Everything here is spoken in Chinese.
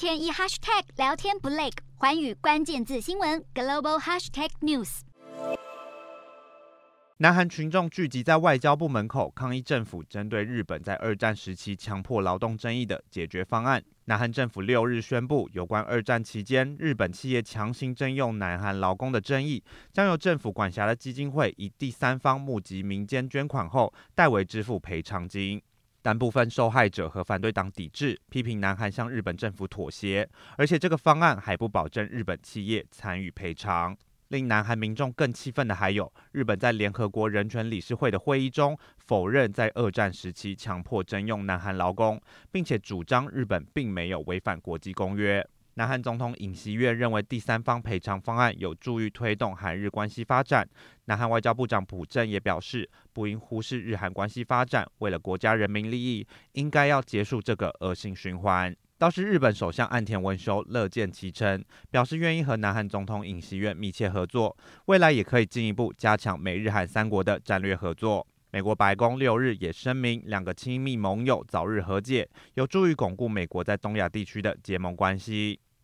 天一 hashtag 聊天不累，寰宇关键字新闻 global hashtag news。南韩群众聚集在外交部门口抗议政府针对日本在二战时期强迫劳动争议的解决方案。南韩政府六日宣布，有关二战期间日本企业强行征用南韩劳工的争议，将由政府管辖的基金会以第三方募集民间捐款后代为支付赔偿金。但部分受害者和反对党抵制，批评南韩向日本政府妥协，而且这个方案还不保证日本企业参与赔偿。令南韩民众更气愤的还有，日本在联合国人权理事会的会议中否认在二战时期强迫征用南韩劳工，并且主张日本并没有违反国际公约。南韩总统尹锡悦认为第三方赔偿方案有助于推动韩日关系发展。南韩外交部长朴正也表示，不应忽视日韩关系发展，为了国家人民利益，应该要结束这个恶性循环。倒是日本首相岸田文雄乐见其成，表示愿意和南韩总统尹锡悦密切合作，未来也可以进一步加强美日韩三国的战略合作。美国白宫六日也声明，两个亲密盟友早日和解，有助于巩固美国在东亚地区的结盟关系。